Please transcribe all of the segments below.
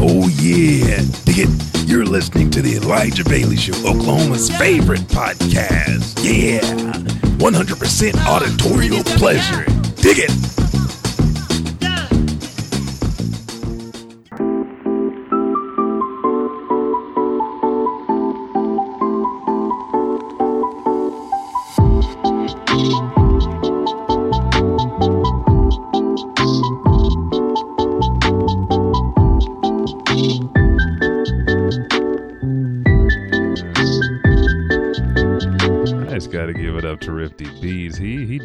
Oh, yeah. Dig it? You're listening to the Elijah Bailey Show, Oklahoma's favorite podcast. Yeah. 100% auditorial pleasure. Dig it?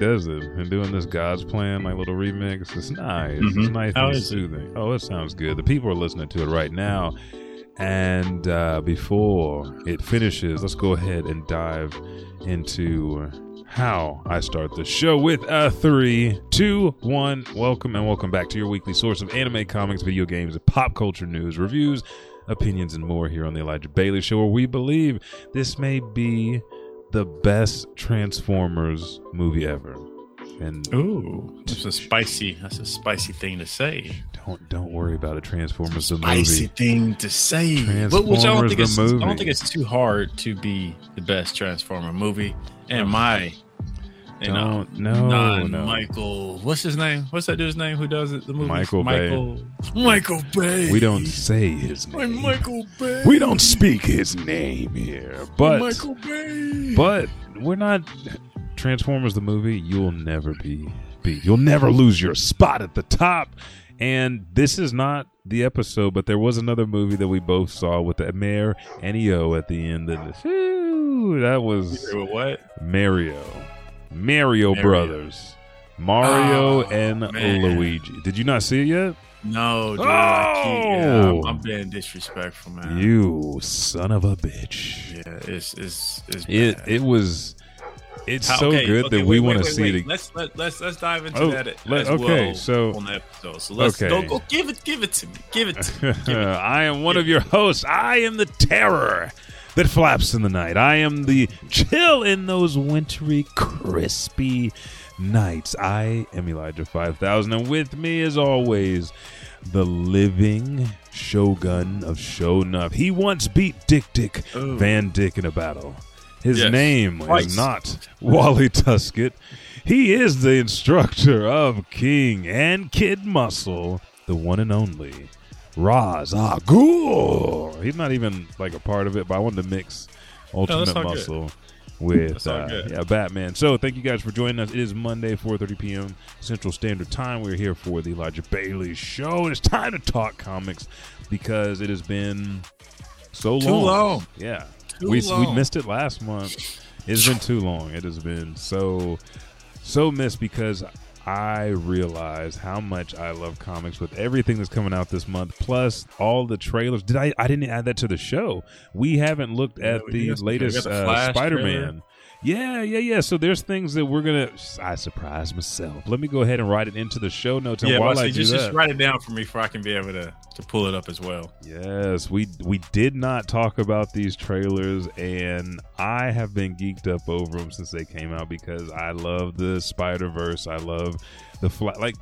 Does it and doing this God's Plan like little remix. It's nice. It's Mhm. nice How and is it? soothing. Oh, it sounds good. The people are listening to it right now. And uh, before it finishes, let's go ahead and dive into how I start the show with a three, two, one. Welcome and welcome back to your weekly source of anime, comics, video games, and pop culture news, reviews, opinions, and more here on the Elijah Bailey Show, where we believe this may be the best Transformers movie ever. And Ooh, that's a spicy. That's a spicy thing to say. don't don't worry about it, Transformers the Spicy thing to say. But which I don't Transformers think the it's. I don't think it's too hard to be the best Transformer movie. And my, you know, Don't no non no. Michael. What's his name? What's that dude's name? Who does it? The movie. Michael Bay. Michael. Michael Bay. We don't say his I'm name. Michael Bay. We don't speak his name here, but Michael Bay. but we're not Transformers the movie. You'll never be beat. You'll never lose your spot at the top. And this is not the episode, but there was another movie that we both saw with the Mayor and EO at the end. And whew, that was what? Mario, Mario Mario. Brothers, Mario Oh, and man. Luigi. Did you not see it yet? No, dude. I keep, yeah, oh! I'm, Oh! I'm being disrespectful, man. You son of a bitch! Yeah, it's it's it's It it was. It's How- so okay, good okay, that we want to wait, wait, see wait. it. Let's let, let's let's dive into Oh, that let- as okay, well so- on the episode. So let's Okay. go go give it give it to me. Give it to me. Give it. I am one of your hosts. I am the terror that flaps in the night. I am the chill in those wintry, crispy nights. I am Elijah 5000, and with me, as always, the living shogun of show enough. He once beat Dick Dick Ooh. Van Dick in a battle. His Yes. name Twice. is not Wally Tuskett. He is the instructor of King and Kid Muscle, the one and only Raz Al Ghul. He's not even like a part of it, but I wanted to mix Ultimate that's all good. Muscle with That's uh, yeah, Batman. So thank you guys for joining us. It is Monday, 4:30 p.m. Central Standard Time. We're here for the Elijah Bailey Show. It's time to talk comics because it has been so Too long. long. Yeah, Too we we missed it last month. It's been too long. It has been so so missed because I realize how much I love comics with everything that's coming out this month, plus all the trailers. Did I? I didn't add that to the show. We haven't looked at we the latest uh, Spider-Man. Yeah, yeah, yeah. So there's things that we're gonna. I surprise myself. Let me go ahead and write it into the show notes. And Yeah, while I just, that, just write it down for me, for I can be able to to pull it up as well. Yes, we we did not talk about these trailers, and I have been geeked up over them since they came out because I love the Spider Verse. I love the fla- like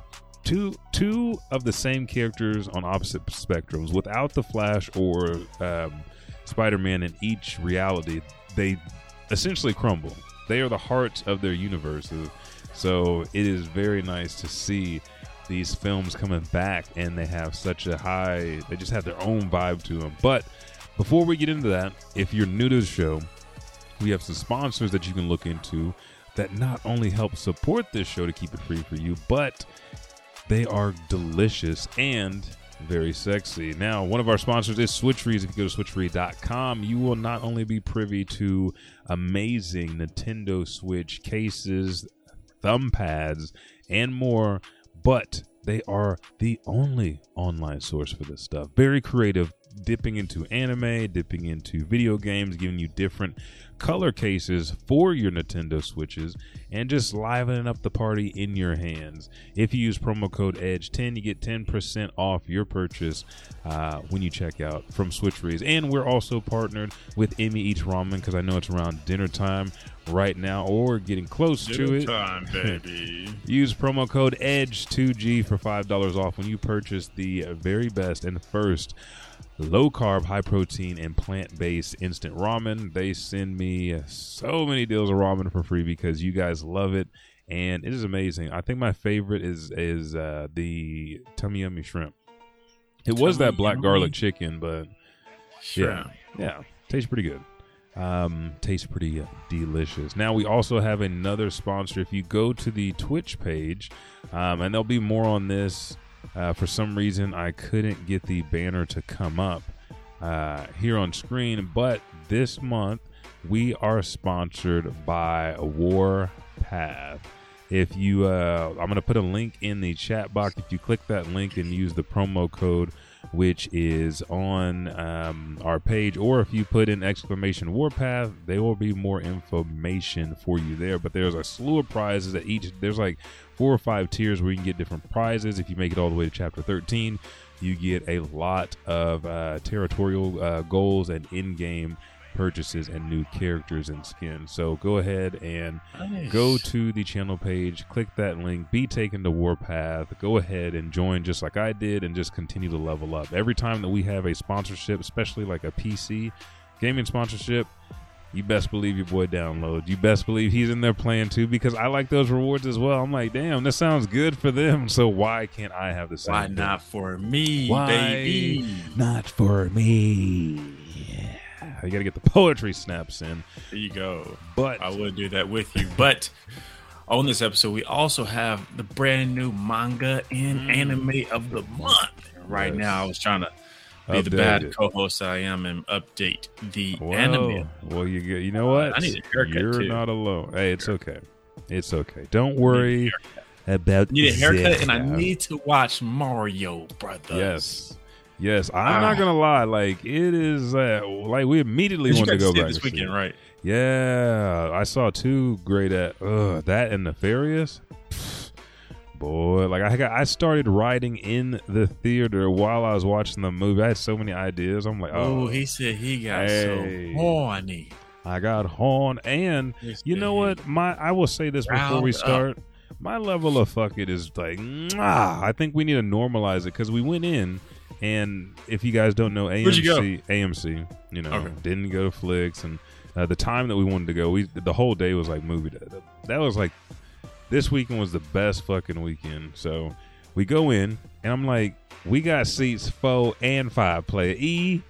two two of the same characters on opposite spectrums. Without the Flash or um, Spider Man in each reality, they essentially crumble. They are the heart of their universes. So it is very nice to see these films coming back and they have such a high they just have their own vibe to them but before we get into that if you're new to the show we have some sponsors that you can look into that not only help support this show to keep it free for you but they are delicious and very sexy. Now, one of our sponsors is Switcheries. If you go to switchery.com, you will not only be privy to amazing Nintendo Switch cases, thumb pads, and more, but they are the only online source for this stuff. Very creative, dipping into anime, dipping into video games, giving you different color cases for your Nintendo Switches, and just livening up the party in your hands. If you use promo code EDGE10, you get 10% off your purchase uh, when you check out from Switcheries. And we're also partnered with Immi Eats Ramen because I know it's around dinner time right now or getting close to it. time, baby. Use promo code EDGE2G for $5 off when you purchase the very best and first low carb, high protein, and plant based instant ramen. They send me so many deals of ramen for free because you guys love it. And it is amazing. I think my favorite is is uh, the tummy yummy shrimp. It was Tummy that black yummy? garlic chicken, but Shrimp. yeah, tastes pretty good. Um, tastes pretty uh, delicious. Now we also have another sponsor. If you go to the Twitch page, um, and there'll be more on this. Uh, for some reason, I couldn't get the banner to come up uh, here on screen, but this month we are sponsored by Warpath. If you, uh, I'm going to put a link in the chat box. If you click that link and use the promo code, which is on um, our page, or if you put in exclamation Warpath, there will be more information for you there. But there's a slew of prizes at each. There's like four or five tiers where you can get different prizes. If you make it all the way to chapter 13, you get a lot of uh, territorial uh, goals and in-game purchases and new characters and skins. So go ahead and Nice. go to the channel page, click that link, be taken to Warpath. Go ahead and join just like I did and just continue to level up. Every time that we have a sponsorship, especially like a PC gaming sponsorship, you best believe your boy downloads. You best believe he's in there playing too because I like those rewards as well. I'm like, damn, this sounds good for them. So why can't I have the same? Why thing? not for me, Why baby? not for me? You got to get the poetry snaps in. There you go. But I would do that with you. But on this episode, we also have the brand new manga and anime of the month. Right Mm. Yes. now, I was trying to be the bad co-host I am and update the anime. well, you you know what? I need a haircut, You're too. not alone. Hey, it's okay. It's okay. Don't worry about Need a haircut, and I need to watch Mario Brothers. Yes. Yes, I'm Ah. not gonna lie. Like it is, uh, like we immediately Did you wanted get to go back this weekend, right? Yeah, I saw two great at uh, that and Nefarious. Pfft, Boy, like I got, I started writing in the theater while I was watching the movie. I had so many ideas. I'm like, Oh, oh, he said he got Hey. so horny. I got horn. And you know what? My I will say this before we Riled up. start. My level of fuck it is like, mwah. I think we need to normalize it because we went in, and if you guys don't know, Where'd you? AMC, AMC, you know, Okay. didn't go to flicks, and uh, the time that we wanted to go, we the whole day was like movie day. That was like this weekend was the best fucking weekend. So we go in, and I'm like, we got seats four and five player E.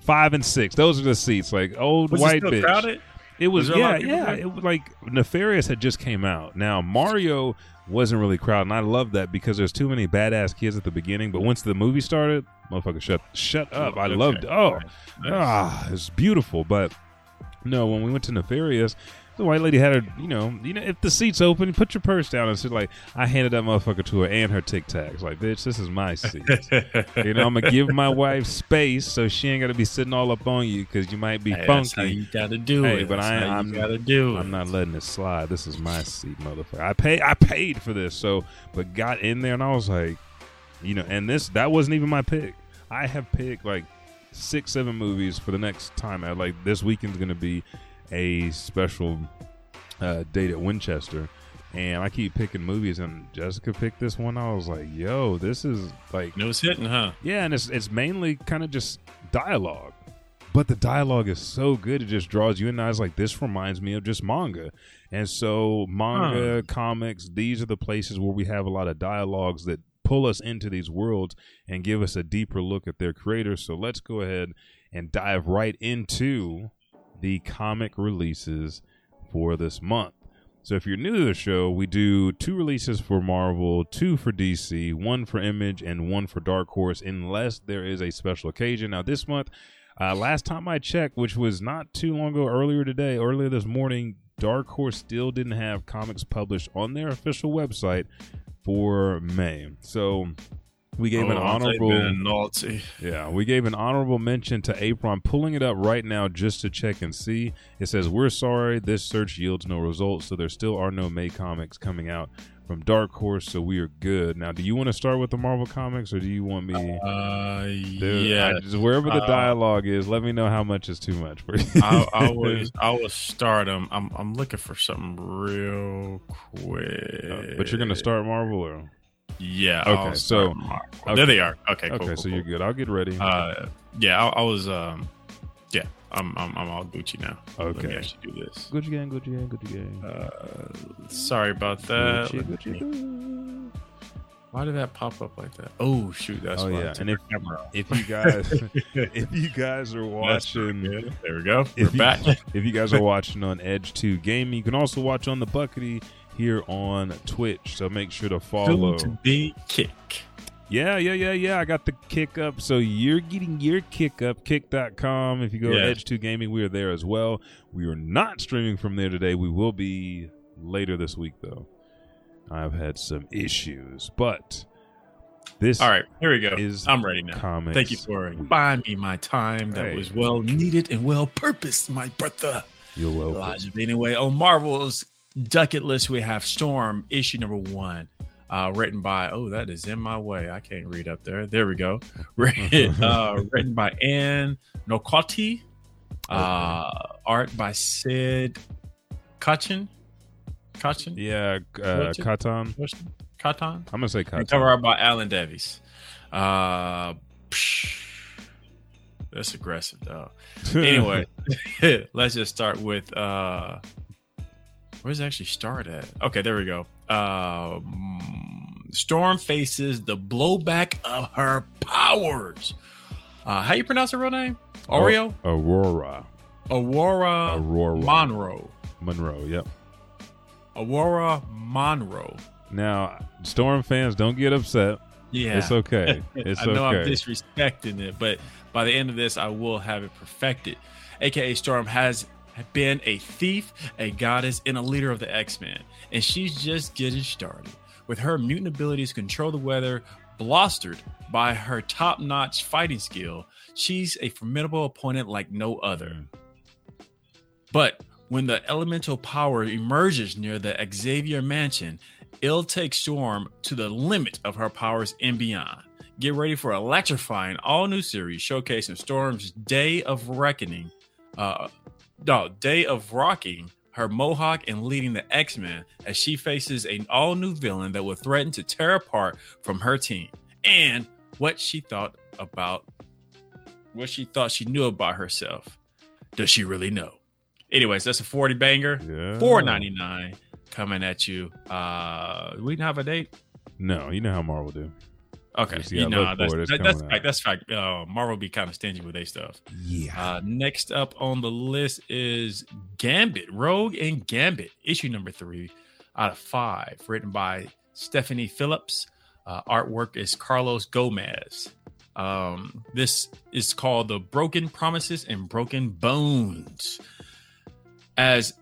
Five and six; those are the seats. Like old Was it white bitch. crowded? It was, Was there a lot yeah, yeah. It was like Nefarious had just came out. Now Mario wasn't really crowded, and I love that because there's too many badass kids at the beginning. But once the movie started, motherfucker, shut shut up. I Okay. loved. Oh, Nice. ah, it's beautiful. But no, when we went to Nefarious, the white lady had her. You know, you know, if the seat's open, put your purse down. And she's like, I handed that motherfucker to her and her Tic Tacs. Like, bitch, this is my seat. you know, I'm gonna give my wife space so she ain't gotta be sitting all up on you because you might be Hey, funky. You gotta do Hey, it. but That's I- I'm- gotta do it. I'm not letting it slide. This is my seat, motherfucker. I pay I paid for this, so but got in there and I was like, you know, and this that wasn't even my pick. I have picked like six, seven movies for the next time. I like this weekend's gonna be a special uh, date at Winchester. And I keep picking movies, and Jessica picked this one. I was like, "Yo, this is like It was hitting, huh? yeah, and it's it's mainly kind of just dialogue, but the dialogue is so good it just draws you in. And I was like, this reminds me of just manga, and so manga, comics, these are the places where we have a lot of dialogues that pull us into these worlds and give us a deeper look at their creators. So let's go ahead and dive right into the comic releases for this month. So if you're new to the show, we do two releases for Marvel, two for DC, one for Image, and one for Dark Horse, unless there is a special occasion. Now this month, uh, last time I checked, which was not too long ago, earlier today, earlier this morning, Dark Horse still didn't have comics published on their official website for May. So We gave an Oh, honorable naughty. Yeah, we gave an honorable mention to. I'm pulling it up right now just to check and see. It says, We're sorry, this search yields no results, so there still are no May comics coming out from Dark Horse, so we are good. Now, do you want to start with the Marvel comics, or do you want me? Uh, Dude, yeah. I just- wherever the Uh, dialogue is, let me know how much is too much for you. I, I will. I will start them. I'm. I'm looking for something real quick. but you're going to start Marvel, or? Yeah. Okay, so- okay. there they are. Okay. Cool, Okay, cool, so cool. you're good. I'll get ready. Uh, yeah. I, I was. Um. Yeah. I'm. I'm. I'm all Gucci now. Okay. Let me actually do this. Gucci gang, Gucci gang, Gucci gang. Uh, sorry about that. Gucci, Gucci. Why did that pop up like that? Oh shoot! That's Oh, why yeah, and if- camera. If you guys, if you guys are watching. There we go. We're if you, back. if you guys are watching on Edge 2 Gaming, you can also watch on the Buckity here on Twitch. So make sure to follow. To be kick. Yeah, yeah, yeah, yeah. I got the kick up. So you're getting your kick up, kick.com. If you go to Edge 2 Gaming, we are there as well. We are not streaming from there today. We will be later this week, though. I've had some issues, but this All right, here we go. is I'm ready now. comics Thank you for week. buying me my time. That was well needed and well purposed, my brother. You're welcome. Elijah. Anyway, on Marvel's Ducket list, we have Storm, issue number one, uh, written by, oh, that is in my way. I can't read up there. There we go. Written, uh, written by Ann Nocenti, uh, art by Sid Kachin. Kachin? Yeah, uh? Katan. Katan? I'm gonna say And cover art by Alan Davis. Uh, psh, that's aggressive, though. Anyway, let's just start with uh, where does it actually start at? Okay, there we go. Mm, Storm faces the blowback of her powers. Uh, how you pronounce her real name? Oreo? Aurora. Aurora, Aurora. Munroe. Munroe. Yep. Aurora Munroe. Now, Storm fans, don't get upset. Yeah. It's okay. It's I know I'm disrespecting it, but by the end of this, I will have it perfected. AKA Storm has been a thief, a goddess, and a leader of the X Men, and she's just getting started. With her mutant abilities control the weather, blustered by her top notch fighting skill, she's a formidable opponent like no other. But when the elemental power emerges near the Xavier Mansion, it'll take Storm to the limit of her powers and beyond. Get ready for electrifying all new series showcasing Storm's day of reckoning, uh, no, day of rocking her mohawk and leading the X Men as she faces an all new villain that will threaten to tear apart from her team and what she thought about what she thought she knew about herself. Does she really know? Anyways, that's a 40 banger. Yeah. Four ninety nine coming at you. Uh we didn't have a date. No, you know how Marvel do. Okay, you yeah, know look that's. That, that's fact. out. That's fact. Uh, Marvel be kind of stingy with their stuff. Yeah. Uh, next up on the list is Gambit, Rogue and Gambit, issue number three out of five, written by Stephanie Phillips. Uh, artwork is Carlos Gomez. Um, this is called The Broken Promises and Broken Bones. As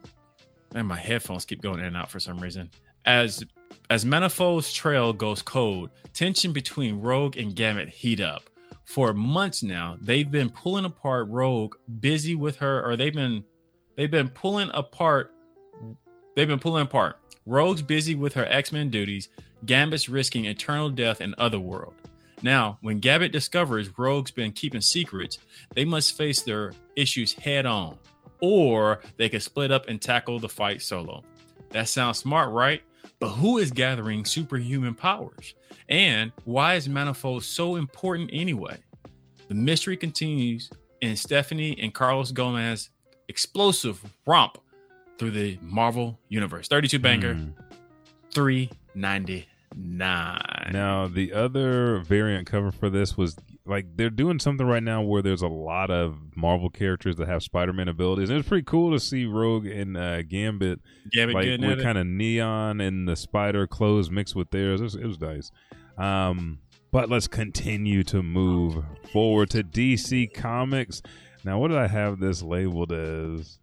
and my headphones keep going in and out for some reason. As as Manifold's trail goes cold, tension between Rogue and Gambit heat up. For months now, they've been pulling apart Rogue, busy with her, or they've been they've been pulling apart. They've been pulling apart. Rogue's busy with her X-Men duties. Gambit's risking eternal death in Otherworld. Now, when Gambit discovers Rogue's been keeping secrets, they must face their issues head on, or they can split up and tackle the fight solo. That sounds smart, right? But who is gathering superhuman powers? And why is Manifold so important anyway? The mystery continues in Stephanie and Carlos Gomez explosive romp through the Marvel universe. 32 banger, Mm. 399. Now, the other variant cover for this was like they're doing something right now where there's a lot of Marvel characters that have Spider-Man abilities. And it's pretty cool to see Rogue and uh, Gambit Gambit like with kind of neon and the spider clothes mixed with theirs. It was, it was nice. Um, but let's continue to move forward to DC Comics. Now, what did I have this labeled as?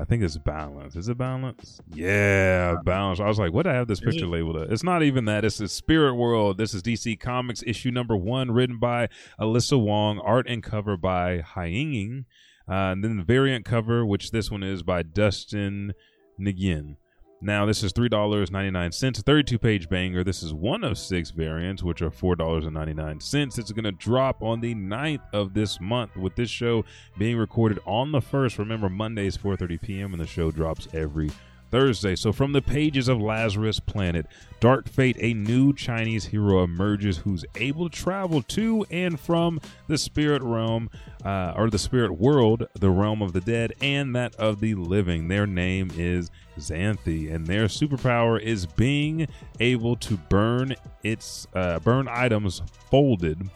I think it's balance. Is it balance? Yeah, balance. I was like, what do I have this picture labeled? At? It's not even that. It's the Spirit World. This is DC Comics issue number one, written by Alyssa Wong, art and cover by Haining. Uh, and then the variant cover, which this one is by Dustin Nguyen. Now, this is $3.99, a 32 page banger. This is one of six variants, which are $4.99. It's going to drop on the 9th of this month, with this show being recorded on the 1st. Remember, Mondays, 4.30 p.m., and the show drops every Thursday. So, from the pages of Lazarus Planet, Dark Fate, a new Chinese hero emerges who's able to travel to and from the spirit realm, uh, or the spirit world, the realm of the dead, and that of the living. Their name is Xanthe, and their superpower is being able to burn its uh, burn items folded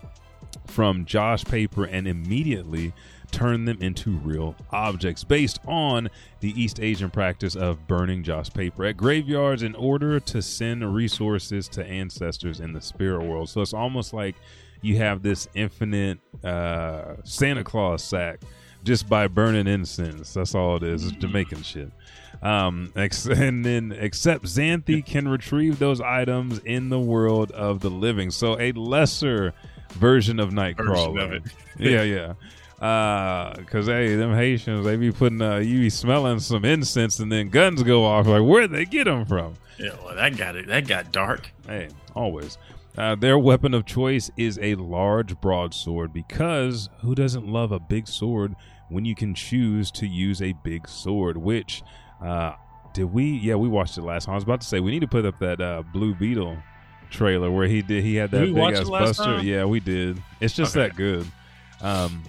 from Joss paper and immediately turn them into real objects based on the East Asian practice of burning Joss paper at graveyards in order to send resources to ancestors in the spirit world. So it's almost like you have this infinite uh, Santa Claus sack just by burning incense. That's all it is. It's Jamaican shit. Um, and then except Xanthe can retrieve those items in the world of the living. So a lesser version of Nightcrawler. Version of yeah, yeah. Uh, cause hey, them Haitians, they be putting, uh, you be smelling some incense and then guns go off. Like, where'd they get them from? Yeah, well, that got it. That got dark. Hey, always. Uh, their weapon of choice is a large broadsword because who doesn't love a big sword when you can choose to use a big sword? Which, uh, did we? Yeah, we watched it last time. I was about to say we need to put up that uh, Blue Beetle trailer where he did. He had that Did big ass buster. time? Yeah, we did. It's just Okay. that good. Um,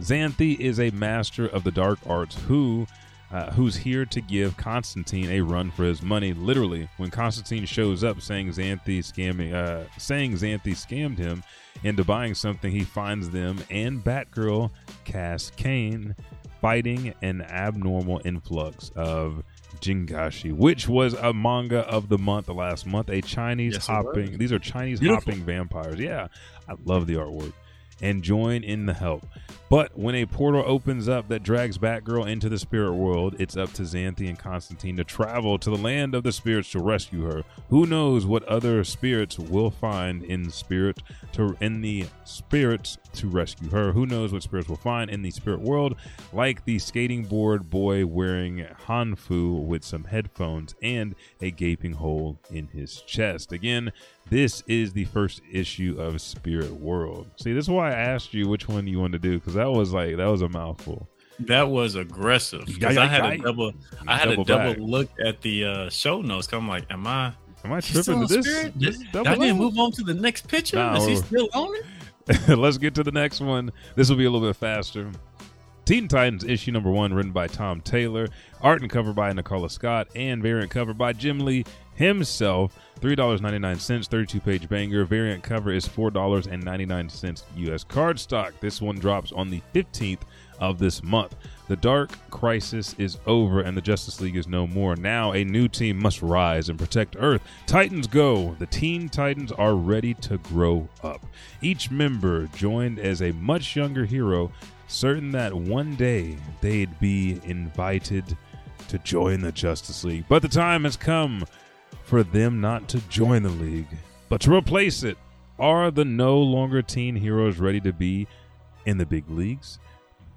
Xanthe is a master of the dark arts who uh, who's here to give Constantine a run for his money. Literally, when Constantine shows up saying Xanthe scamming, uh, saying Xanthe scammed him into buying something, he finds them and Batgirl, Cass Cain, fighting an abnormal influx of Jiangshi, which was a manga of the month last month. A Chinese Yes, hopping. These are Chinese Beautiful. hopping vampires. Yeah, I love the artwork. And join in the help. But when a portal opens up that drags Batgirl into the spirit world, it's up to Xanthe and Constantine to travel to the land of the spirits to rescue her. Who knows what other spirits will find in spirit to in the spirits to rescue her? Who knows what spirits will find in the spirit world, like the skating board boy wearing Hanfu with some headphones and a gaping hole in his chest. Again, this is the first issue of Spirit World. See, this is why I asked you which one you wanted to do because that was like that was a mouthful. That was aggressive. 'cause Yeah, yeah, I had a double. I had Double a double back. look at the uh, show notes. I'm like, am I? Am I tripping to this? Spirit? this I didn't move on to the next picture. Nah, Is he still on it? Let's get to the next one. This will be a little bit faster. Teen Titans issue number one, written by Tom Taylor, art and cover by Nicola Scott, and variant cover by Jim Lee himself. Three dollars ninety nine cents, thirty two page banger. Variant cover is four dollars and ninety nine cents U.S. card stock. This one drops on the fifteenth of this month. The Dark Crisis is over and the Justice League is no more. Now a new team must rise and protect Earth. Titans go. The Teen Titans are ready to grow up. Each member joined as a much younger hero, certain that one day they'd be invited to join the Justice League. But the time has come for them not to join the league, but to replace it. Are the no longer teen heroes ready to be in the big leagues?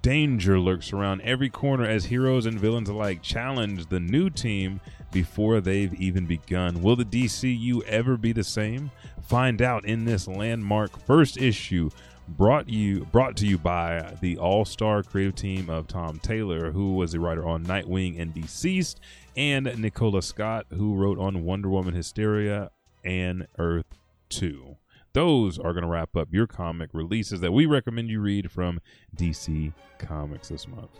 Danger lurks around every corner as heroes and villains alike challenge the new team before they've even begun. Will the DCU ever be the same? Find out in this landmark first issue brought you brought to you by the all-star creative team of Tom Taylor, who was the writer on Nightwing and DCeased, and Nicola Scott, who wrote on Wonder Woman Historia and Earth 2. Those are going to wrap up your comic releases that we recommend you read from DC Comics this month.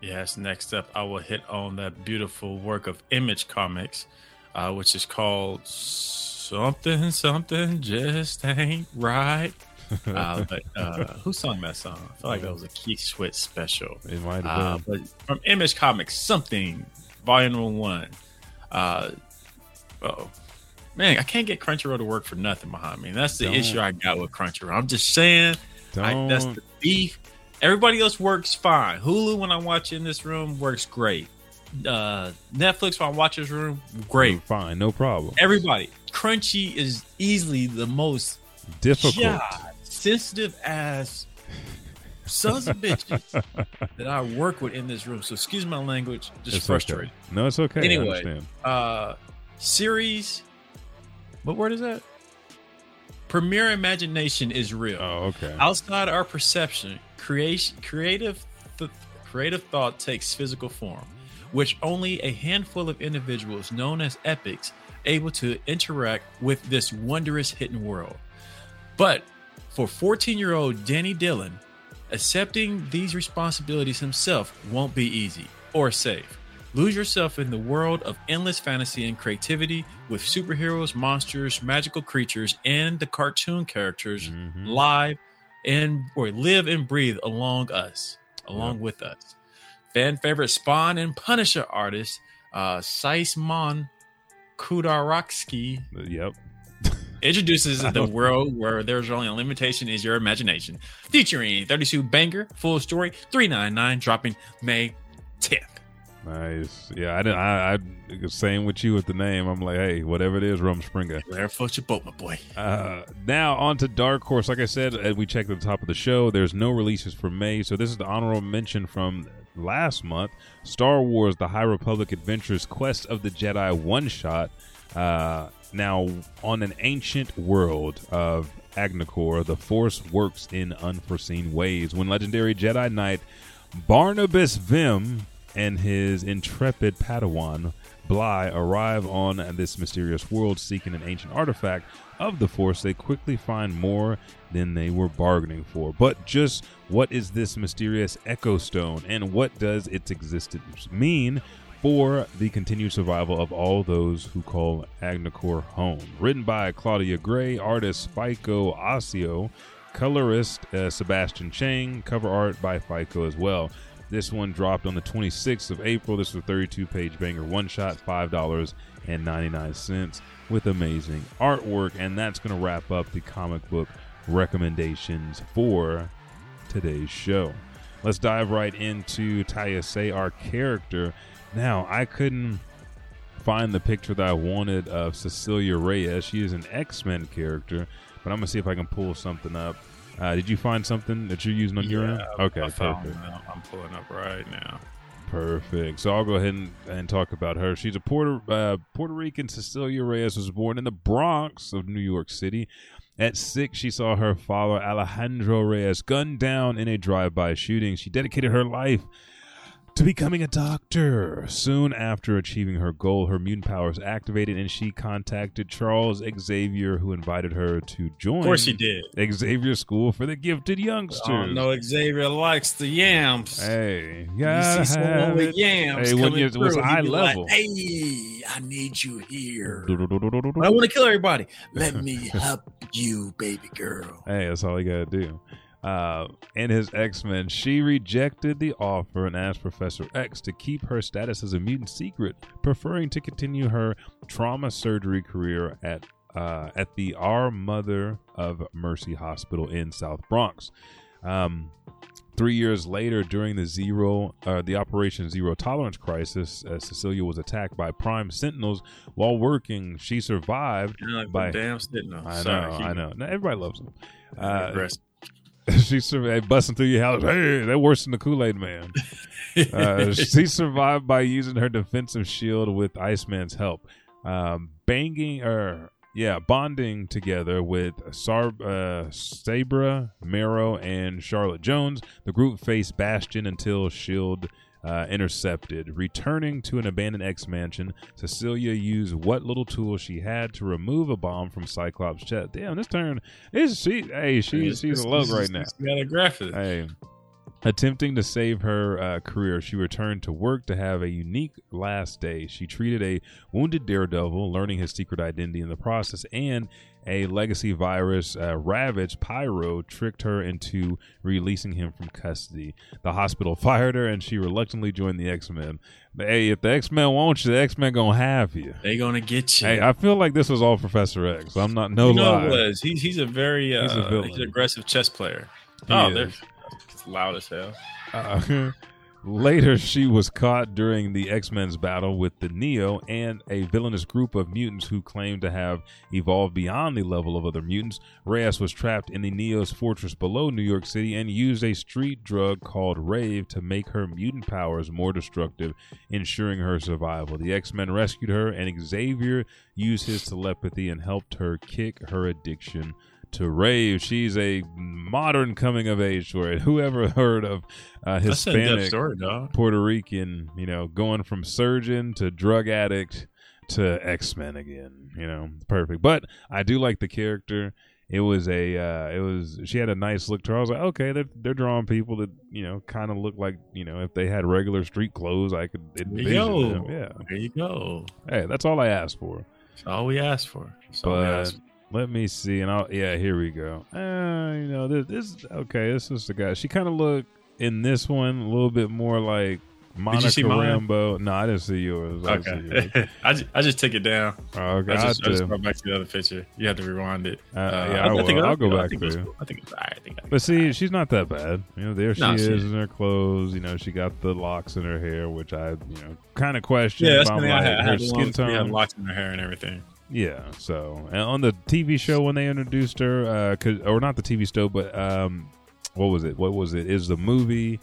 Yes. Next up, I will hit on that beautiful work of Image Comics, uh, which is called something something just ain't right. Uh, but uh, who sung that song? I feel like that was a Keith Sweat special. It might Uh, have been. but from Image Comics, something volume one. Uh, oh man, I can't get Crunchyroll to work for nothing behind me. And That's the Don't. issue I got with Crunchyroll. I'm just saying, I, that's the beef. Everybody else works fine. Hulu, when I watch in this room, works great. Uh, Netflix, when I watch this room, great. Fine, no problem. Everybody, Crunchy is easily the most Difficult. God, sensitive ass sons of bitches that I work with in this room. So excuse my language, just It's frustrated. okay. No, it's okay. Anyway. Uh, series, what word is that? Premier imagination is real. Oh, okay. Outside our perception, creation, creative, th- creative thought takes physical form, which only a handful of individuals, known as epics, able to interact with this wondrous hidden world. But for 14-year-old Danny Dillon, accepting these responsibilities himself won't be easy or safe. Lose yourself in the world of endless fantasy and creativity with superheroes, monsters, magical creatures, and the cartoon characters Mhm. live and or live and breathe along us, along Yep. with us. Fan favorite Spawn and Punisher artist uh Saisman Kudaroksky Yep. Introduces the world where there's only a limitation is your imagination. Featuring 32 banger, full story, 399, dropping May 10th. Nice. Yeah, I didn't. I, I same with you with the name. I'm like, hey, whatever it is, Rum Springer. Where floats your boat, my boy? Uh, now on to Dark Horse. Like I said, as we checked at the top of the show, there's no releases for May, so this is the honorable mention from last month: Star Wars: The High Republic Adventures: Quest of the Jedi one shot. Uh, now on an ancient world of Agnicor, the Force works in unforeseen ways. When legendary Jedi Knight Barnabas Vim and his intrepid Padawan Bly arrive on this mysterious world seeking an ancient artifact of the Force. They quickly find more than they were bargaining for. But just what is this mysterious Echo Stone and what does its existence mean for the continued survival of all those who call Agnicor home? Written by Claudia Gray, artist Fico Ossio, colorist uh, Sebastian Cheng, cover art by Fico as well. This one dropped on the 26th of April. This is a 32 page banger one shot, $5.99 with amazing artwork. And that's going to wrap up the comic book recommendations for today's show. Let's dive right into Taya Say, our character. Now, I couldn't find the picture that I wanted of Cecilia Reyes. She is an X Men character, but I'm going to see if I can pull something up. Uh, did you find something that you're using on your end? Okay, I perfect. I'm pulling up right now. Perfect. So I'll go ahead and, and talk about her. She's a Puerto uh, Puerto Rican. Cecilia Reyes was born in the Bronx of New York City. At six, she saw her father Alejandro Reyes gunned down in a drive-by shooting. She dedicated her life to becoming a doctor. Soon after achieving her goal, her mutant powers activated, and she contacted Charles Xavier, who invited her to join. Of course, he did. Xavier School for the Gifted Youngsters. Oh, no, Xavier likes the yams. Hey, you yeah, see someone with yams Hey, when coming you- through, high level. Like, hey, I need you here. I want to kill everybody. Let me help you, baby girl. Hey, that's all you gotta do. Uh, and his X Men, she rejected the offer and asked Professor X to keep her status as a mutant secret, preferring to continue her trauma surgery career at uh, at the Our Mother of Mercy Hospital in South Bronx. Um, three years later, during the zero, uh, the Operation Zero Tolerance crisis, uh, Cecilia was attacked by Prime Sentinels while working. She survived. Like By- damn sitting I know, keep I know. Now, everybody loves them. Uh, aggressive. she survived busting through your house. Hey, they're worse than the Kool Aid Man. Uh, she survived by using her defensive shield with Iceman's help, um, banging or yeah, bonding together with Sar- uh, Sabra, Marrow, and Charlotte Jones. The group faced Bastion until Shield. Uh, intercepted. Returning to an abandoned X mansion, Cecilia used what little tools she had to remove a bomb from Cyclops' chest. Damn, this turn is she. Hey, she, she's a love right now. You got a graphic. Hey, attempting to save her uh, career, she returned to work to have a unique last day. She treated a wounded daredevil, learning his secret identity in the process, and a legacy virus uh, ravaged Pyro tricked her into releasing him from custody. The hospital fired her, and she reluctantly joined the X Men. Hey, if the X Men want you, the X Men gonna have you. They gonna get you. Hey, I feel like this was all Professor X. I'm not no you know lie. it was. He's he's a very uh, He's he's, a villain. an aggressive chess player. He oh, is. they're It's loud as hell. Uh, later, she was caught during the X Men's battle with the Neo and a villainous group of mutants who claimed to have evolved beyond the level of other mutants. Reyes was trapped in the Neo's fortress below New York City and used a street drug called Rave to make her mutant powers more destructive, ensuring her survival. The X Men rescued her, and Xavier used his telepathy and helped her kick her addiction to rave. She's a modern coming of age story. Whoever heard of uh, Hispanic story. Puerto Rican, you know, going from surgeon to drug addict to X Men again, you know, perfect. But I do like the character. It was a, uh, it was. She had a nice look to her. I was like, okay, they're they're drawing people that you know kind of look like you know if they had regular street clothes, I could There you envision go. them. Yeah, There you go. hey, that's all I asked for. That's all we asked for. That's But asked for. Let me see, and I'll yeah, here we go. Uh, you know, this, this okay. This is the guy. She kind of looked in this one a little bit more like Monica? Rambeau. No, I didn't see yours. I see yours. Okay. I, just, I just took it down. Oh, okay, I I just, I just do. back to the other picture. You have to rewind it. Uh, yeah, I will. think- I'll go I back think it. I think it's all right. I think I But see, she's not that bad. You know, there she No, is she- in her clothes. You know, she got the locks in her hair, which I, you know, kind of question. yeah, that's I'm thing. I like, had, I her had skin ones- we had tone. locks in her hair and everything. Yeah. So on the TV show when they introduced her, uh, or not the TV show, but um, what was it? What was it? Is the movie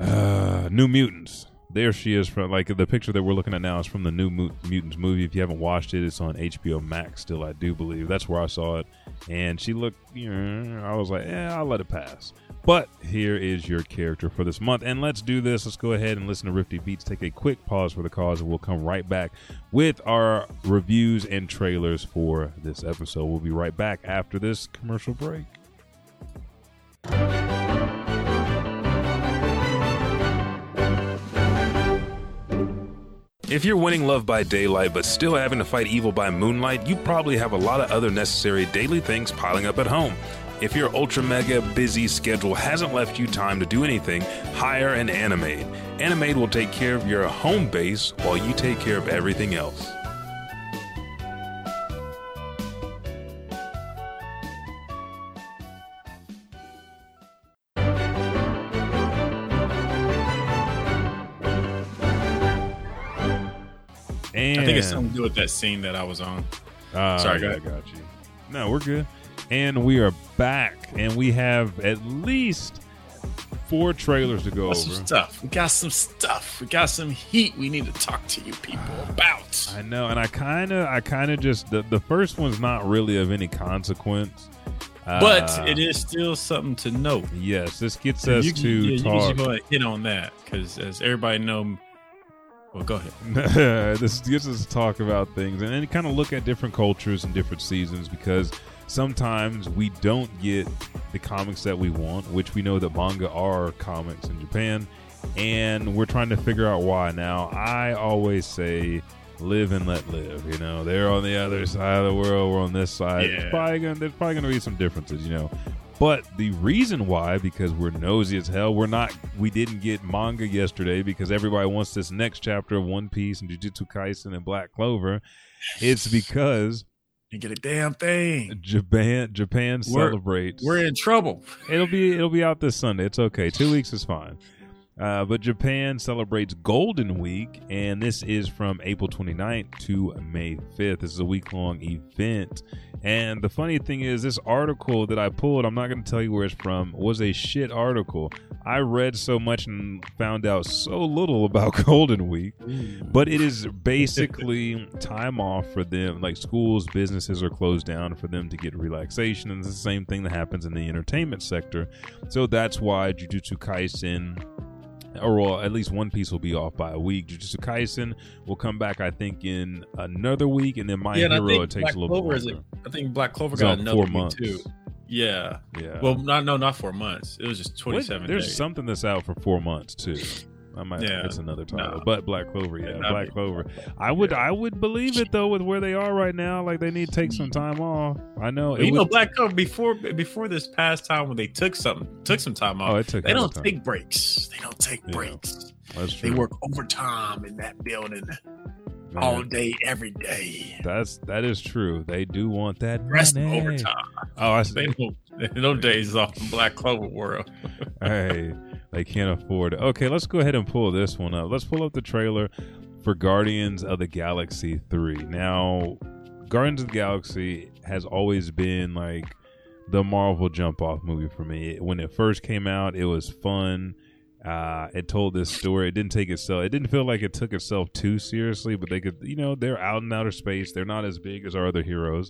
uh, New Mutants? There she is from like the picture that we're looking at now is from the New Mu- Mutants movie. If you haven't watched it, it's on HBO Max still, I do believe. That's where I saw it, and she looked. You know, I was like, yeah, I'll let it pass. But here is your character for this month, and let's do this. Let's go ahead and listen to RiftiBeats. Take a quick pause for the cause, and we'll come right back with our reviews and trailers for this episode. We'll be right back after this commercial break. If you're winning love by daylight but still having to fight evil by moonlight, you probably have a lot of other necessary daily things piling up at home. If your ultra mega busy schedule hasn't left you time to do anything, hire an Animade. Animade will take care of your home base while you take care of everything else. With that scene that I was on. Ah, Sorry, go yeah, ahead. got you. No, we're good. And we are back, and we have at least four trailers to go Got some over. stuff. We got some stuff. We got some heat we need to talk to you people about. I know, and I kind of, I kind of just the, the first one's not really of any consequence, But Uh, it is still something to note. Yes, this gets us you, to yeah, you talk. can go hit on that because, as everybody know, well, go ahead. this gives us to talk about things and then kind of look at different cultures and different seasons because sometimes we don't get the comics that we want, which we know that manga are comics in Japan, and we're trying to figure out why. Now, I always say live and let live. You know, they're on the other side of the world, we're on this side. Yeah. It's probably gonna, there's probably going to be some differences, you know. But the reason why, because we're nosy as hell, we're not. We didn't get manga yesterday because everybody wants this next chapter of One Piece and Jujutsu Kaisen and Black Clover. It's because You get a damn thing. Japan Japan We're- celebrates. We're in trouble. It'll be it'll be out this Sunday. It's okay. Two weeks is fine. Uh, but Japan celebrates Golden Week, and this is from April 29th to May 5th. This is a week long event. And the funny thing is, this article that I pulled, I'm not going to tell you where it's from, was a shit article. I read so much and found out so little about Golden Week but it is basically time off for them like schools businesses are closed down for them to get relaxation and it's the same thing that happens in the entertainment sector so that's why jujutsu kaisen or well, at least one piece will be off by a week. Jujutsu Kaisen will come back, I think, in another week, and then My yeah, Hero it takes Black a little Clover bit is. longer. A, I think Black Clover It's got another four months. too. Yeah. Yeah. Well, not no, not four months. It was just twenty-seven. There's days. something that's out for four months too. I might. Yeah. It's another title, No. but Black Clover. Yeah, Yeah, Black Clover. I would. Yeah. I would believe it though with where they are right now. Like they need to take some time off. I know. you know, Black Clover before before this past time when they took something took some time off. Oh, it took. they don't time. take breaks. They don't take Yeah. breaks. That's true. They work overtime in that building Man, all day, every day. That's that is true. They do want that Rest money. overtime. Oh, I They see. don't. Those days off the Black Clover world. hey, they can't afford. Okay, let's go ahead and pull this one up. Let's pull up the trailer for Guardians of the Galaxy 3. Now, Guardians of the Galaxy has always been like the Marvel jump off movie for me. When it first came out, it was fun. Uh, it told this story. It didn't take itself. It didn't feel like it took itself too seriously, but they could, you know, they're out in outer space. They're not as big as our other heroes.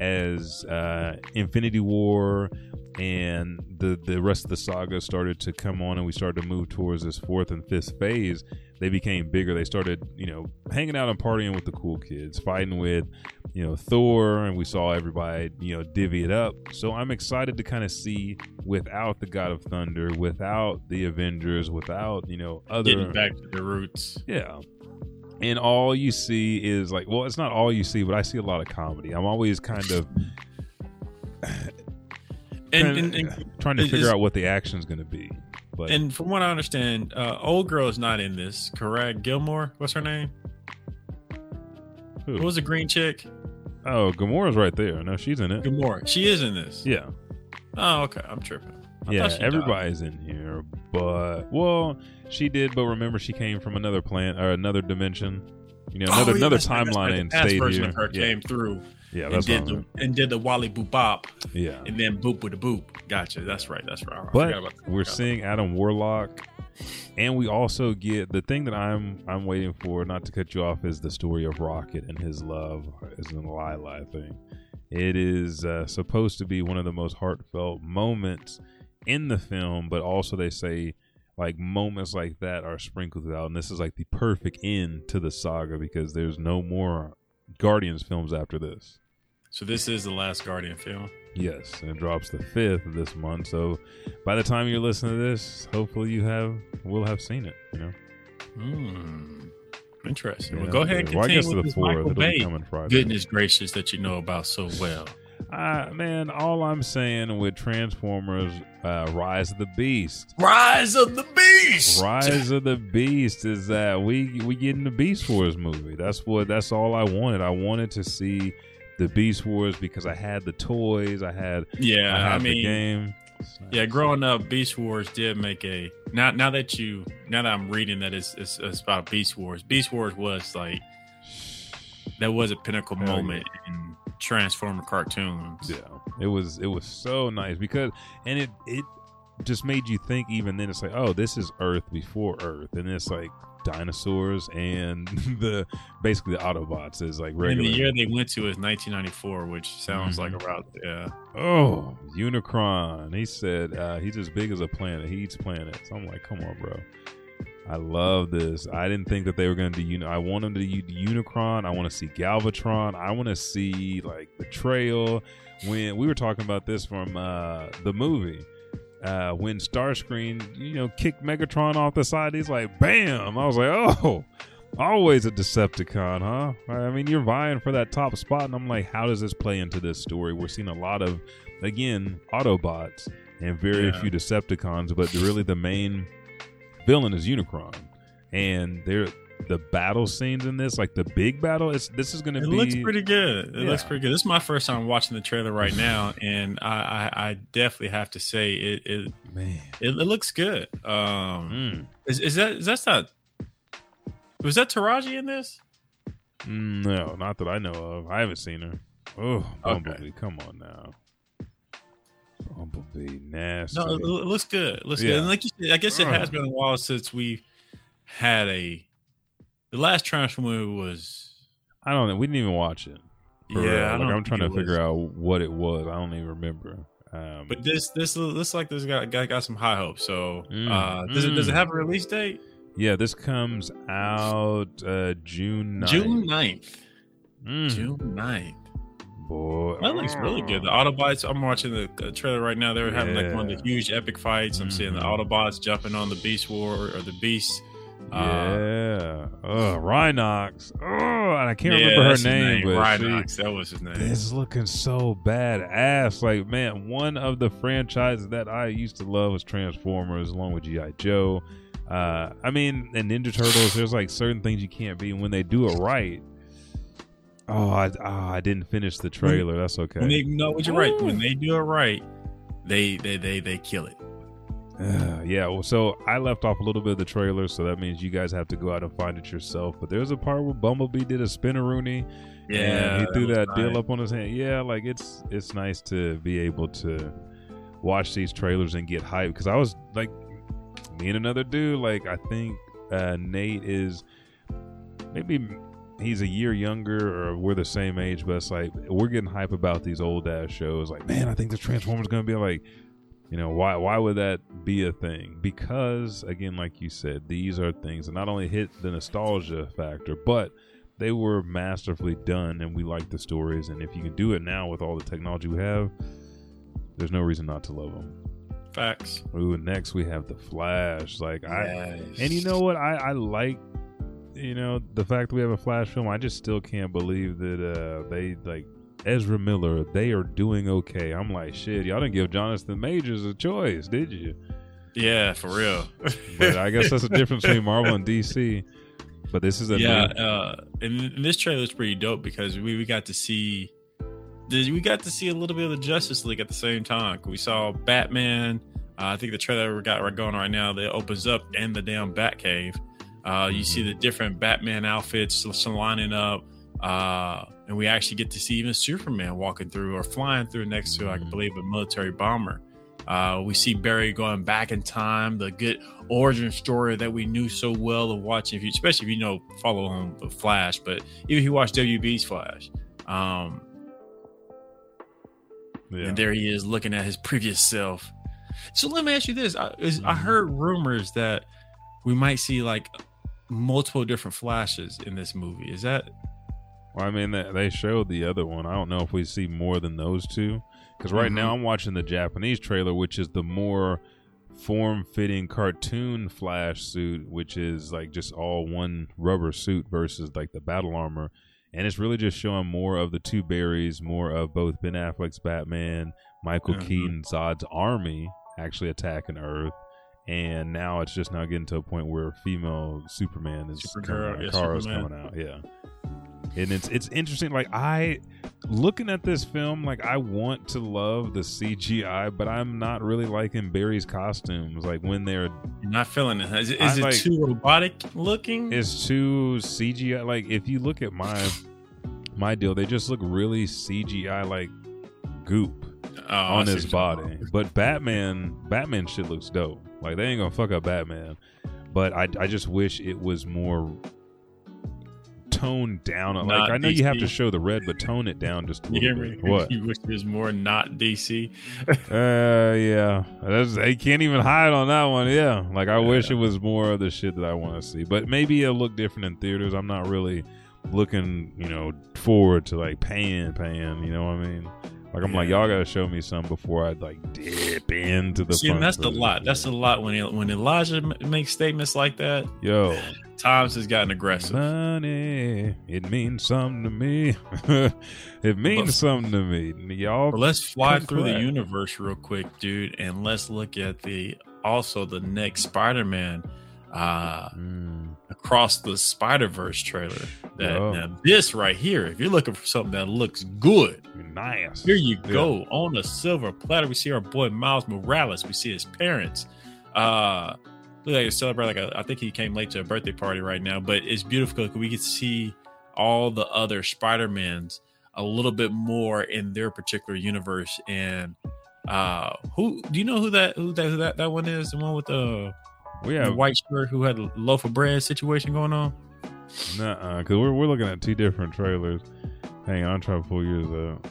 As uh, Infinity War and the the rest of the saga started to come on, and we started to move towards this fourth and fifth phase, they became bigger. They started, you know, hanging out and partying with the cool kids, fighting with, you know, Thor, and we saw everybody, you know, divvy it up. So I'm excited to kind of see without the God of Thunder, without the Avengers, without, you know, other Getting back to the roots. yeah. And all you see is like, well, it's not all you see, but I see a lot of comedy. I'm always kind of And, and, and, trying to figure out what the action is going to be. But and from what I understand, uh, old girl is not in this, correct? Gilmore, what's her name? Who? What was the green chick? oh, Gamora's right there. No, she's in it. Gamora. She is in this. Yeah. Oh, okay. I'm tripping. I yeah, thought she died. everybody's in here, but well, she did. But remember, she came from another planet or another dimension. You know, Oh, another yeah, another that's right, that's timeline right. and the past stayed version here. of her yeah, came through yeah, and that's did what the I'm- and did the Wally Boop Bop yeah. and then boop with a boop. Gotcha. That's right. That's right. I But about that. we're seeing Adam Warlock, and we also get the thing that I'm I'm waiting for. Not to cut you off, is the story of Rocket and his love is an Lylla thing. It is uh, supposed to be one of the most heartfelt moments in the film, but also they say like moments like that are sprinkled throughout, and this is like the perfect end to the saga because there's no more Guardians films after this. So this is the last Guardian film. Yes, and it drops the fifth of this month. So by the time you're listening to this, hopefully you have will have seen it. You know, Hmm. Interesting. Yeah, well, go ahead and well, I continue guess with the this fourth. Michael Bay. Goodness gracious, that you know about so well. Uh, man, all I'm saying with Transformers, uh, Rise of the Beast, Rise of the Beast. Rise of the Beast is that we we getting the Beast Wars movie. That's what. That's all I wanted. I wanted to see the Beast Wars because I had the toys. I had. Yeah, I I, had the mean, game. yeah. Growing up, Beast Wars did make a now. Now that you, now that I'm reading that it's it's, it's about Beast Wars. Beast Wars was like that was a pinnacle Hell yeah. moment in Transformer cartoons. Yeah, it was it was so nice because and it it just made you think. Even then, it's like, oh, this is Earth before Earth, and it's like dinosaurs and the basically the Autobots is like And regular. the year they went to is 1994, which sounds like Mhm. around yeah. Oh, Unicron. He said uh, he's as big as a planet. He eats planets. I'm like, come on, bro. I love this. I didn't think that they were going to do. Uni- I want them to do Unicron. I want to see Galvatron. I want to see like Betrayal. When we were talking about this from uh, the movie, uh, when Starscream, you know, kicked Megatron off the side, he's like, "Bam!" I was like, "Oh." Always a Decepticon, huh? I mean, you're vying for that top spot, and I'm like, how does this play into this story? We're seeing a lot of, again, Autobots and very Yeah. few Decepticons, but really the main villain is Unicron, and they're the battle scenes in this, like the big battle. It's this is going to be. It looks pretty good. It looks pretty good. This is my first time watching the trailer right now, and I, I, I definitely have to say it it, man. it, it looks good. Um, Mm. is, is that is that not was that Taraji in this? No, not that I know of. I haven't seen her. Oh, Bumblebee! Come on now, Nasty. No, it, looks good. It looks Yeah. good. And like you said, I guess it has been a while since we had a. The last Transformer was. I don't know. We didn't even watch it. Real. yeah, I like I'm trying to figure was. out what it was. I don't even remember. Um, But this this looks like this guy got, got some high hopes. So Mm, uh, does it does it mm. have a release date? yeah, this comes out uh, June 9th. June 9th. Mm, June 9th. Boy, That looks really good. The Autobots. I'm watching the uh, trailer right now. They're having like one of the huge epic fights. I'm seeing the Mhm. Autobots jumping on the Beast War or the Beast. Uh, Yeah. Oh, Rhinox. Oh, and I can't yeah, remember her name, but Rhinox. That was his name. she is looking so badass. Like, man, one of the franchises that I used to love was Transformers, along with GI Joe. Uh, I mean, and Ninja Turtles. There's like certain things you can't be, and when they do it right. Oh, I, oh, I didn't finish the trailer. That's okay. When they, no, but you're right. When they do it right, they they they they kill it. Uh, yeah, well, so I left off a little bit of the trailer, so that means you guys have to go out and find it yourself. But there's a part where Bumblebee did a spinneroonie. Yeah, and he threw was that deal nice. up on his hand. Yeah, like it's it's nice to be able to watch these trailers and get hyped because I was like, me and another dude, like I think uh, Nate is maybe he's a year younger or we're the same age, but it's like we're getting hype about these old ass shows. Like, man, I think the Transformers gonna be like, you know, why why would that be a thing? Because again, like you said, these are things that not only hit the nostalgia factor, but they were masterfully done, and we like the stories. And if you can do it now with all the technology we have, there's no reason not to love them. Facts. Ooh, next we have the Flash. Like I, and you know what? I I like, you know, the fact that we have a Flash film. I just still can't believe that uh they like Ezra Miller. They are doing okay. I'm like, shit, y'all didn't give Jonathan Majors a choice, did you? Yeah, for real. But I guess that's the difference between Marvel and DC. But this is a yeah, new- uh, and, and this trailer is pretty dope because we, we got to see we got to see a little bit of the Justice League at the same time. We saw Batman. Uh, I think the trailer we got right going right now that opens up in the damn Batcave. Uh, you see the different Batman outfits lining up, uh, and we actually get to see even Superman walking through or flying through next to, I Mhm. believe, a military bomber. Uh, we see Barry going back in time, the good origin story that we knew so well of watching, if you, especially if you know follow on the Flash, but even if you watch WB's Flash, um, yeah. and there he is looking at his previous self. So let me ask you this: I, is, I Mhm. heard rumors that we might see like multiple different flashes in this movie. Is that Well, I mean, they, showed the other one. I don't know if we see more than those two. Because right Mhm. now I'm watching the Japanese trailer, which is the more form-fitting cartoon Flash suit, which is like just all one rubber suit versus like the battle armor, and it's really just showing more of the two Barrys, more of both Ben Affleck's Batman, Michael Mhm. Keaton, Zod's army actually attacking Earth. And now it's just now getting to a point where female Superman is Supergirl, coming out, Kara's Superman. coming out, yeah and it's it's interesting like i looking at this film like i want to love the cgi but i'm not really liking barry's costumes like when they're you're not feeling it? Is, it- is it like- too robotic looking? it's too cgi like if you look at my my deal they just look really cgi like goop Oh, on his what you're talking body but batman batman shit looks dope like they ain't gonna fuck up batman but i, I just wish it was more toned down like Not i know you have to show the red but tone it down just a little hear me? bit what You wish there's more not DC. Uh, yeah, That's, they can't even hide on that one. Yeah, like I wish it was more of the shit that I want to see, but maybe it'll look different in theaters. I'm not really looking, you know, forward to like paying, paying. You know what I mean? Like I'm like, y'all gotta show me some before I like dip into the. See, and that's it. lot. That's a lot when it, when Elijah makes statements like that. Yo, Times has gotten aggressive. money, it means something to me. it means But- something to me, y'all. Let's fly through the universe real quick, dude, and let's look at the also the next Spider-Man uh Mm, across the Spider-Verse trailer. That Yeah. now this right here, if you're looking for something that looks good, nice. here you go on a silver platter. We see our boy Miles Morales. We see his parents. Uh look like he's celebrating like a, I think he came late to a birthday party right now, but it's beautiful because we can see all the other Spider-Mans a little bit more in their particular universe. And uh who do you know who that who that who that, that one is? The one with the, We the have white shirt who had a loaf of bread situation going on? Nuh-uh, because we're, we're looking at two different trailers. Hang on, I'm trying to pull yours up.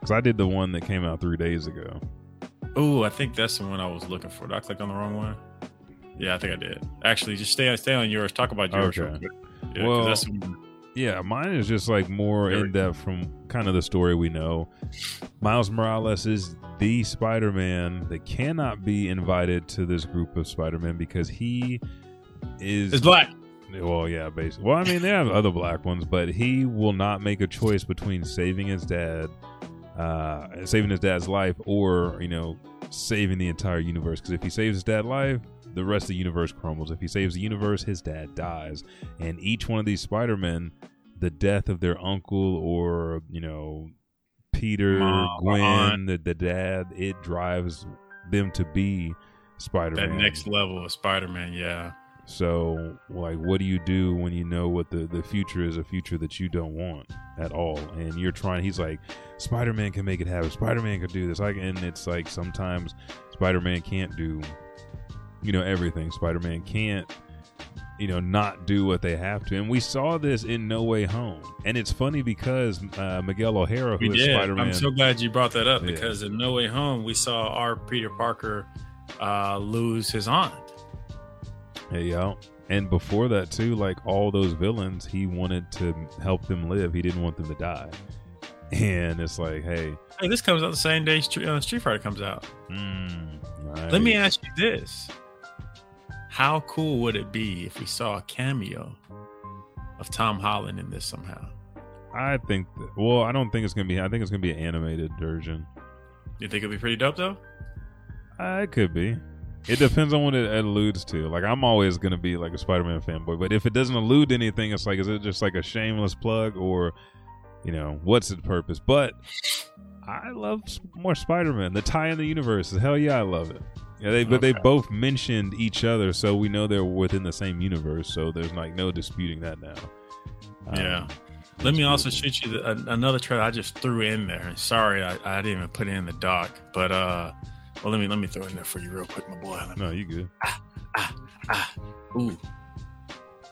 Because I did the one that came out three days ago. Oh, I think that's the one I was looking for. Did I click on the wrong one? Yeah, I think I did. Actually, just stay stay on yours. Talk about yours Okay. Yeah, Well, Yeah, mine is just like more in depth from kind of the story we know. Miles Morales is the Spider Man that cannot be invited to this group of Spider Men because he is. it's black. Well, yeah, basically. Well, I mean, they have other black ones, but he will not make a choice between saving his dad, uh, saving his dad's life, or you know, saving the entire universe. Because if he saves his dad's life, the rest of the universe crumbles. If he saves the universe, his dad dies. And each one of these Spider Men, the death of their uncle or you know, Peter, Mom, Gwen, the, the dad. It drives them to be Spider Man. That next level of Spider Man, yeah. So, like, what do you do when you know what the, the future is a future that you don't want at all? And you're trying, he's like, Spider Man can make it happen. Spider Man can do this. Like, and it's like sometimes Spider Man can't do, you know, everything. Spider Man can't, you know, not do what they have to. And we saw this in No Way Home. And it's funny because uh, Miguel O'Hara, who We is. Spider Man, I'm so glad you brought that up Yeah. because in No Way Home, we saw our Peter Parker uh, lose his aunt. Hey, y'all. And before that, too, like all those villains, he wanted to help them live. He didn't want them to die. And it's like, hey, Hey, this comes out the same day Street, uh, Street Fighter comes out. mm, Let me ask you this: How cool would it be if we saw a cameo of Tom Holland in this somehow? I think, that, well, I don't think it's gonna be. I think it's gonna be an animated version. You think it'd be pretty dope though? Uh, it could be. It depends on what it alludes to. Like, I'm always gonna be like a Spider-Man fanboy, but if it doesn't allude to anything, it's like, is it just like a shameless plug, or, you know, what's its purpose? But I love more Spider-Man. The tie in the universe, hell yeah, I love it. Yeah, they but they both mentioned each other, so we know they're within the same universe. So there's like no disputing that now. Um, Yeah. Let that's me also shoot you the, an another trailer I just threw in there. Sorry, I, I didn't even put it in the doc, but uh, well, let me let me throw it in there for you real quick, my boy. Let me- No, you good. Ah, ah, ah, ooh,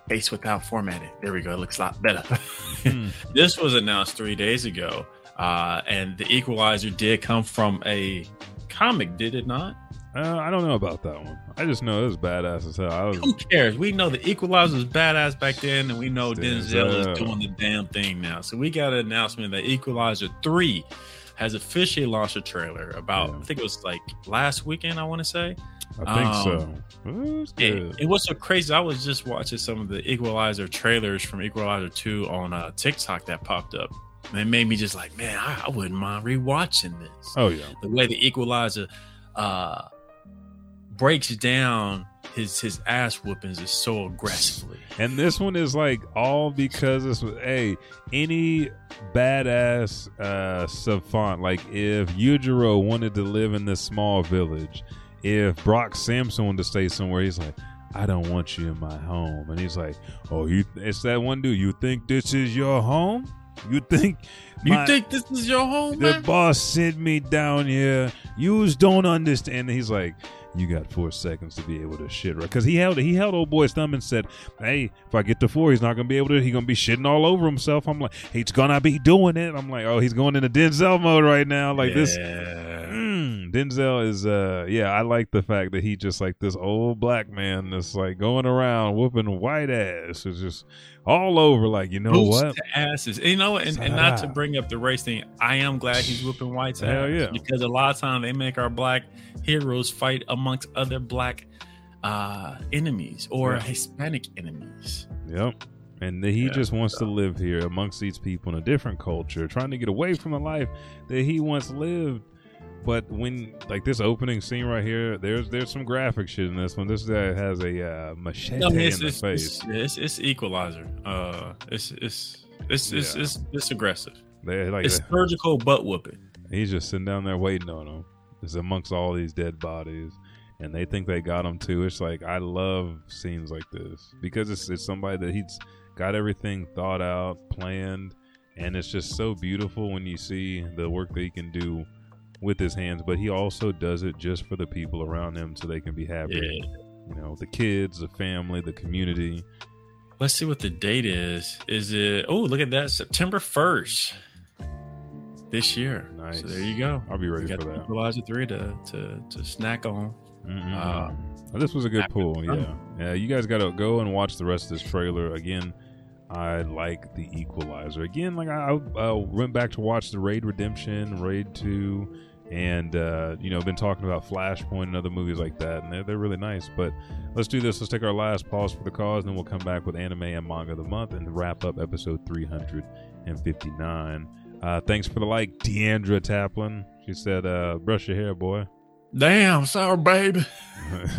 face without formatting. There we go. It looks a lot better. Hmm. this was announced three days ago, uh, and the Equalizer did come from a comic, did it not? Uh, I don't know about that one. I just know it was badass as hell. I was Who cares? We know the Equalizer was badass back then, and we know Denzel Denzel. is doing the damn thing now. So we got an announcement that Equalizer Three has officially launched a trailer about. Yeah. I think it was like last weekend. I want to say. I think Um, so. It was and what's so crazy? I was just watching some of the Equalizer trailers from Equalizer Two on uh, TikTok that popped up. And it made me just like, man, I, I wouldn't mind rewatching this Oh yeah. the way the equalizer uh breaks down his his ass whoopings is so aggressively. And this one is like all because this was hey, any badass uh savant, like if Yujiro wanted to live in this small village, if Brock Samson wanted to stay somewhere, he's like, I don't want you in my home. And he's like, Oh, you it's that one dude, you think this is your home? You think You think this is your home, the man? boss sent me down here. Yous don't understand. And he's like, you got four seconds to be able to shit right because he held he held old boy's thumb and said, "Hey, if I get to four, he's not gonna be able to. He's gonna be shitting all over himself." I'm like, he's gonna be doing it. I'm like, oh, he's going into Denzel mode right now. Like this, Yeah. Denzel is uh yeah, I like the fact that he just like this old black man that's like going around whooping white ass is just all over like you know Boots what? asses. You know? And, and not to bring up the race thing, I am glad he's whooping whites Hell ass. yeah. Because a lot of times they make our black heroes fight amongst other black uh enemies or Yeah. Hispanic enemies. Yep. And that he Yeah, just wants to live here amongst these people in a different culture, trying to get away from the life that he once lived. But when like this opening scene right here, there's there's some graphic shit in this one. This guy has a uh, machete it's, in the it's, face. it's, it's, it's equalizer. Uh, it's it's it's it's, Yeah. it's, it's aggressive. They like It's surgical butt whooping. he's just sitting down there waiting on him. It's amongst all these dead bodies, and they think they got him too. It's like I love scenes like this because it's it's somebody that he's got everything thought out, planned, and it's just so beautiful when you see the work that he can do with his hands. But he also does it just for the people around him, so they can be happy. Yeah. You know, the kids, the family, the community. Let's see what the date is. Is it? Oh, look at that, September first this year. Nice. So there you go. I'll be ready for that. Equalizer three to to to snack on. Mm-mm. Uh, this was a good pull. Yeah, yeah. You guys got to go and watch the rest of this trailer again. I like the Equalizer again. Like I, I, went back to watch the Raid Redemption, Raid Two, and uh, you know been talking about Flashpoint and other movies like that, and they're they're really nice. But let's do this. Let's take our last pause for the cause, and then we'll come back with anime and manga of the month and wrap up episode three hundred and fifty nine. Uh, thanks for the like, Deandra Taplin. She said, uh, "Brush your hair, boy." Damn, sorry, baby.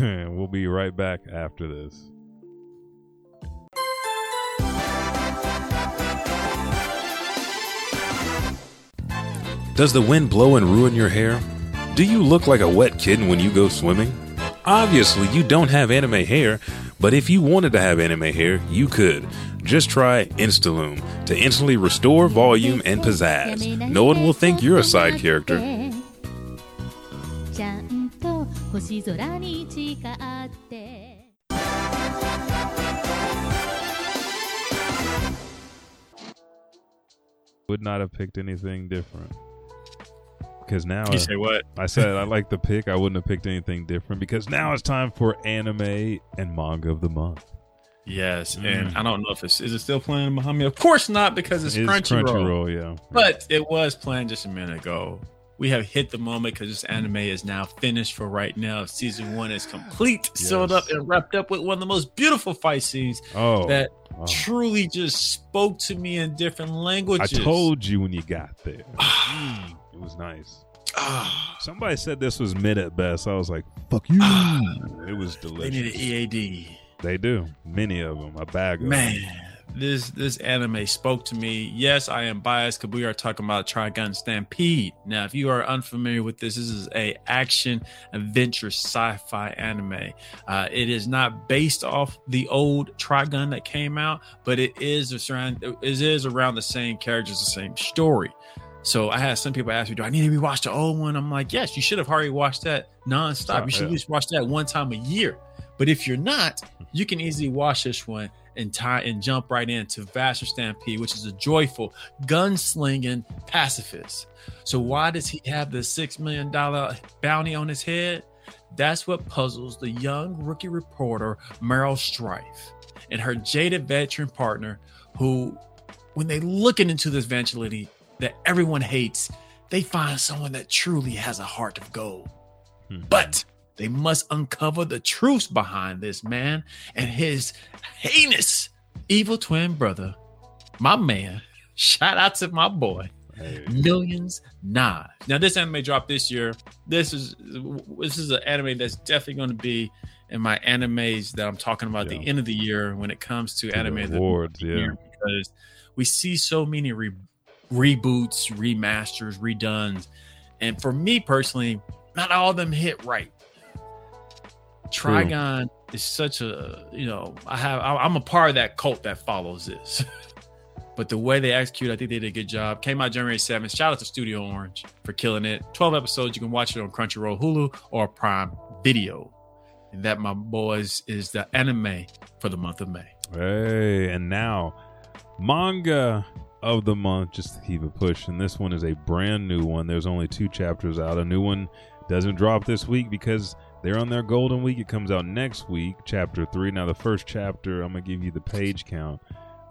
we'll be right back after this. Does the wind blow and ruin your hair? Do you look like a wet kitten when you go swimming? Obviously, you don't have anime hair, but if you wanted to have anime hair, you could. Just try Instaloom to instantly restore volume and pizzazz. No one will think you're a side character. Would not have picked anything different. Because now You say what? I said I like the pick. I wouldn't have picked anything different because now it's time for anime and manga of the month. Yes, Mm. and I don't know if it's is it still playing in Muhammad. Of course not, because it's, It's Crunchyroll. Crunchyroll, yeah. But it was playing just a minute ago. We have hit the moment because this anime is now finished for right now. Season one is complete, sealed up, and wrapped up with one of the most beautiful fight scenes Oh, that wow. truly just spoke to me in different languages. I told you when you got there. Was nice. Ah, Somebody said this was mid at best. I was like, "Fuck you!" it was delicious. they need an EAD. They do. Many of them. A bag of Man, them. this this anime spoke to me. Yes, I am biased because we are talking about Trigun Stampede. Now, if you are unfamiliar with this, this is a action adventure sci-fi anime. Uh, it is not based off the old Trigun that came out, but it is around it is around the same characters, the same story. So I had some people ask me, "Do I need to rewatch the old one?" I'm like, "Yes, you should have already watched that nonstop. You should Yeah. at least watch that one time a year." But if you're not, you can easily watch this one and tie and jump right into Vash the Stampede, which is a joyful gunslinging pacifist. So why does he have the six million dollar bounty on his head? That's what puzzles the young rookie reporter Meryl Stryfe and her jaded veteran partner, who, when they looking into this vigilante that everyone hates, they find someone that truly has a heart of gold. Hmm. But they must uncover the truths behind this man and his heinous evil twin brother, my man. Shout out to my boy, Hey. Millions Knives. Now, this anime dropped this year. This is this is an anime that's definitely going to be in my animes that I'm talking about at Yeah. the end of the year when it comes to To anime of the awards, yeah. year because we see so many re- reboots, remasters, redones, and for me personally, not all of them hit right. Trigun is such a you know I have I'm a part of that cult that follows this. But the way they execute, I think they did a good job. Came out January 7th. Shout out to Studio Orange for killing it. 12 episodes. You can watch it on Crunchyroll, Hulu, or Prime Video. And that, my boys, is the anime for the month of May. Hey, and now manga of the month, just to keep it pushing. This one is a brand new one. There's only two chapters out. A new one doesn't drop this week because they're on their golden week. It comes out next week, chapter three. Now, the first chapter, I'm gonna give you the page count.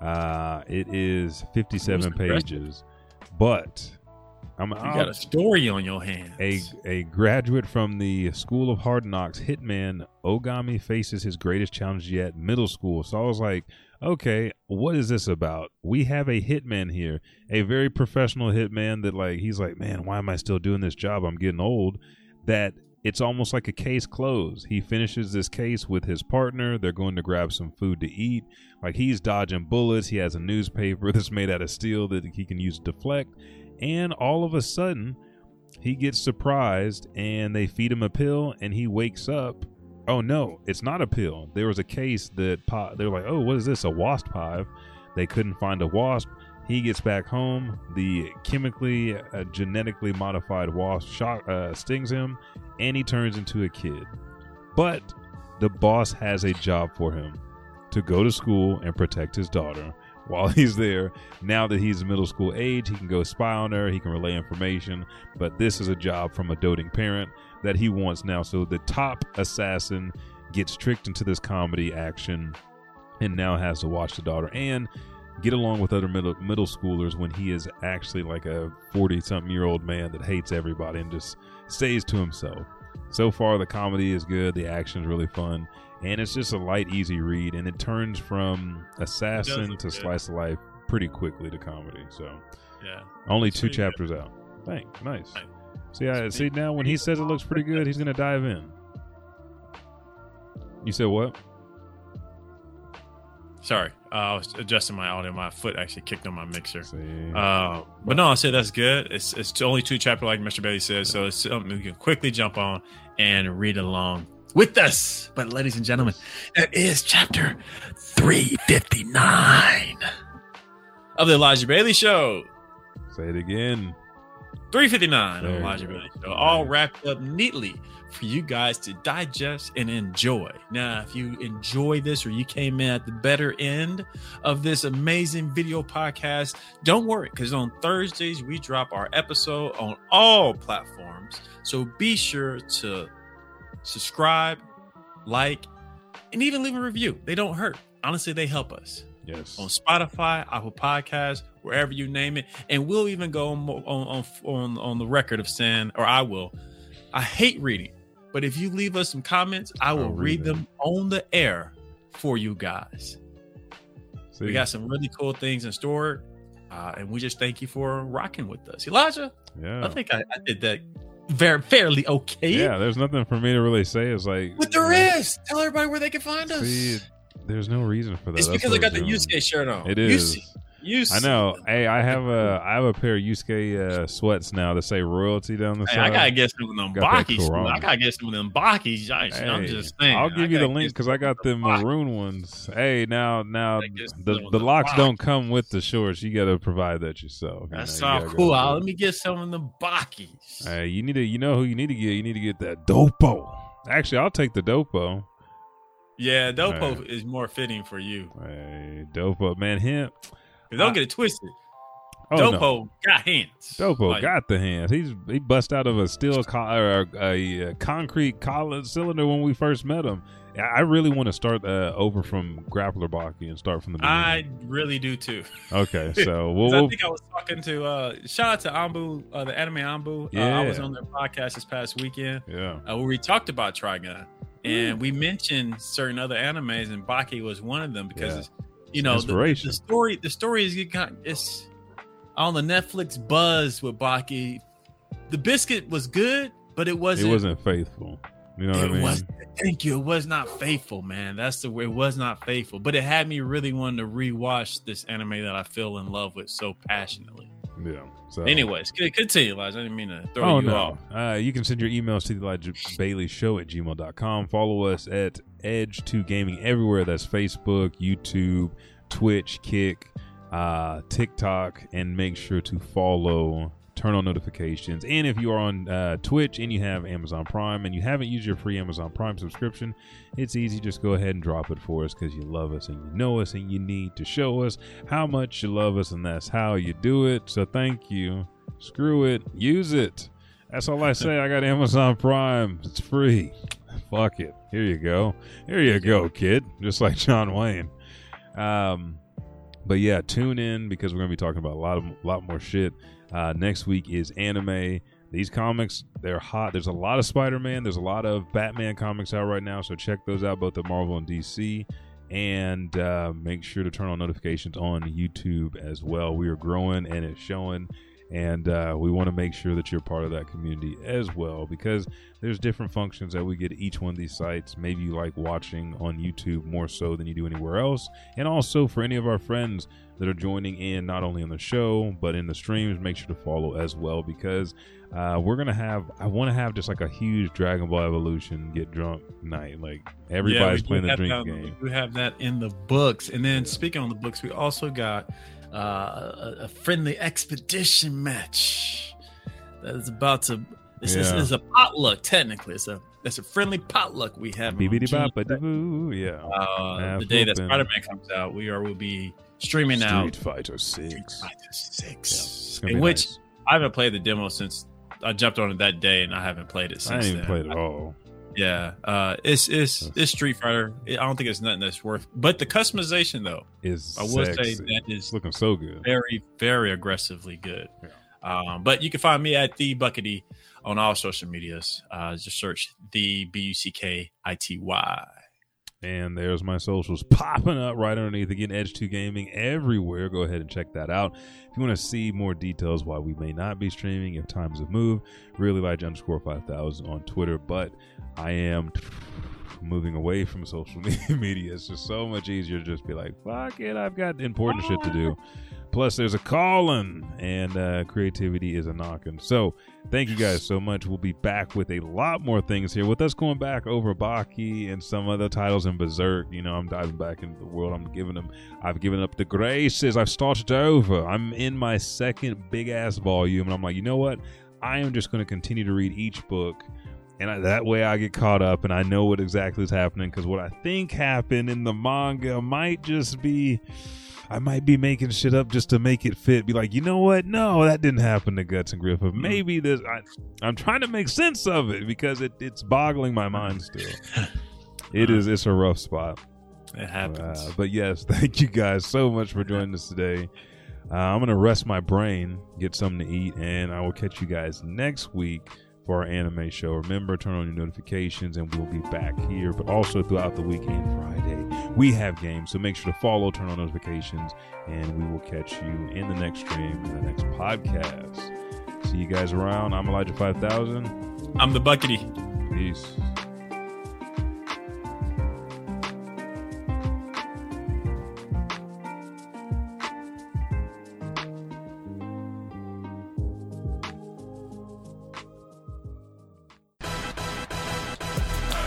Uh, it is 57 Who's the rest? pages, but I'm You got a story on your hands. a, a graduate from the School of Hard Knocks, Hitman Ogami faces his greatest challenge yet, middle school. So I was like, okay, what is this about? We have a hitman here, a very professional hitman that, like, he's like, man, why am I still doing this job? I'm getting old. That it's almost like a case closed. He finishes this case with his partner. They're going to grab some food to eat. Like, he's dodging bullets. He has a newspaper that's made out of steel that he can use to deflect. And all of a sudden, he gets surprised and they feed him a pill and he wakes up. Oh no, it's not a pill. There was a case that po- they're like, oh, what is this? A wasp hive. They couldn't find a wasp. He gets back home. The chemically, uh, genetically modified wasp shock, uh, stings him and he turns into a kid. But the boss has a job for him to go to school and protect his daughter while he's there. Now that he's middle school age, he can go spy on her, he can relay information, but this is a job from a doting parent that he wants now. So the top assassin gets tricked into this comedy action and now has to watch the daughter and get along with other middle middle schoolers when he is actually like a 40 something year old man that hates everybody and just stays to himself. So far the comedy is good, the action is really fun, and it's just a light easy read and it turns from assassin to good. slice of life pretty quickly to comedy. So Yeah. only two pretty good. chapters out. Thanks. Nice. Nice. See, I, see now when he says it looks pretty good, he's gonna dive in. You said what? Sorry, uh, I was adjusting my audio. My foot actually kicked on my mixer. Uh, but no, I said that's good. It's it's only two chapter, like Mr. Bailey says, so it's something we can quickly jump on and read along with us. But ladies and gentlemen, that is chapter three fifty nine of the Elijah Bailey Show. say it again. 359 There of you Elijah. Bailey Show, all wrapped up neatly for you guys to digest and enjoy. Now, if you enjoy this or you came in at the better end of this amazing video podcast, don't worry because on Thursdays we drop our episode on all platforms. So be sure to subscribe, like, and even leave a review. They don't hurt. Honestly, they help us Yes. on Spotify, Apple Podcasts, wherever you name it, and we'll even go on on on on, the record of saying, or I will. I hate reading, but if you leave us some comments, I will read read them on the air for you guys. See, We got some really cool things in store, uh, and we just thank you for rocking with us, Elijah. yeah. I think I, I did that very fairly okay. yeah, there's nothing for me to really say. It's like, But there is. Tell everybody where they can find us. See, there's no reason for that. it's That's because I got the. Yusuke shirt on. It is. Yusuke. Yusuke. I know. Hey, I have a I have a pair of Yusuke uh, sweats now that say royalty down the Hey, side. I gotta get some of them Got Bakis. I gotta get some of them Bakis. I, I'm just saying. I'll give I you the gotta link because I got the maroon ones. Hey, now now Gotta the the locks Bakis. don't come with the shorts. You got to provide that yourself. you That's know, you all gotta go cool. do I'll, it. let me get some of the Bakis. Hey, you need to. You know who you need to get. You need to get that Doppo. Actually, I'll take the Doppo. Yeah, Doppo Hey. is more fitting for you. Hey, Doppo, man, him. Don't I- get it twisted. Oh, no. Doppo got hands. Doppo Like, got the hands. He's he bust out of a steel co- or a, a concrete collar cylinder when we first met him. I really want to start uh, over from Grappler Baki and start from the beginning. I really do too. okay, so we'll, I think I was talking to uh shout out to Ambu, uh, the anime Ambu. Uh, Yeah. I was on their podcast this past weekend. yeah. uh, where we talked about Trigun, and we mentioned certain other animes, and Baki was one of them because Yeah. it's, you know the, the story. The story is you got it's on the Netflix buzz with Baki. The biscuit was good, but it wasn't. It wasn't faithful. You know what I mean? was. Thank you. It was not faithful, man. That's the way. It was not faithful, but it had me really wanting to rewatch this anime that I feel in love with so passionately. Yeah. So Anyways, continue, Elijah. I didn't mean to throw Oh you no! off. Uh, you can send your emails to the Elijah Bailey Show at gmail.com. Follow us at Edge to Gaming everywhere. That's Facebook, YouTube, Twitch, Kick, uh, TikTok, and make sure to follow. Turn on notifications. And if you are on uh, Twitch and you have Amazon Prime and you haven't used your free Amazon Prime subscription, it's easy. Just go ahead and drop it for us because you love us and you know us and you need to show us how much you love us, and that's how you do it. So thank you. Screw it. Use it. That's all I say. I got Amazon Prime. It's free. Fuck it. Here you go. Here you go, kid. Just like John Wayne. Um, but yeah, tune in because we're gonna be talking about a lot of lot more shit. Uh, next week is anime. These comics, they're hot. There's a lot of Spider-Man. There's a lot of Batman comics out right now. So check those out, both the Marvel and DC. And uh, make sure to turn on notifications on YouTube as well. We are growing and it's showing and uh, we want to make sure that you're part of that community as well because there's different functions that we get each one of these sites. Maybe you like watching on youtube more so than you do anywhere else. And also for any of our friends that are joining in not only on the show but in the streams make sure to follow as well because uh, we're gonna have i want to have just like a huge dragon ball evolution get drunk night. Like everybody's do playing the drink that, game. We have that in the books. And then speaking on the books, we also got uh, a, a friendly expedition match that is about to. This is, Yeah. is a potluck. Technically, it's a it's a friendly potluck we have. on Bibbidi June bop yeah uh, the day that. Spider Man comes out, we are will be streaming out street fighter 6 Fighter Six, gonna in which nice. I haven't played the demo since I jumped on it that day, and I haven't played it since. i since. didn't even then. play it at all Yeah, uh, it's it's it's Street Fighter. I don't think it's nothing that's worth. But the customization, though, is I will sexy. say that it's looking so good. very very aggressively good. Um, but you can find me at the Buckity on all social medias. Uh, just search the B U C K I T Y. And there's my socials popping up right underneath. Again, Edge 2 Gaming everywhere. Go ahead and check that out. If you want to see more details why we may not be streaming, if times have moved, really like underscore 5000 on Twitter. But I am moving away from social media. It's just so much easier to just be like, fuck it, I've got important shit to do. Plus, there's a calling, and uh, creativity is a knocking. So, thank you guys so much. We'll be back with a lot more things here. With us going back over Baki and some other titles in Berserk, you know, I'm diving back into the world. I'm giving them. I've given up the graces. I've started over. I'm in my second big ass volume, and I'm like, you know what? I am just going to continue to read each book and I, that way I get caught up and I know what exactly is happening because what I think happened in the manga might just be I might be making shit up just to make it fit. Be like, you know what? No, that didn't happen to Guts and Griffith. Maybe this. I, I'm trying to make sense of it because it, it's boggling my mind still. It is. It's a rough spot. It happens. Uh, but yes, thank you guys so much for joining us today. Uh, I'm gonna rest my brain, get something to eat, and I will catch you guys next week for our anime show. Remember, turn on your notifications, and we'll be back here, but also throughout the weekend, Friday. We have games, so make sure to follow, turn on notifications, and we will catch you in the next stream, in the next podcast. See you guys around. I'm Elijah 5000. I'm the Buckity. Peace.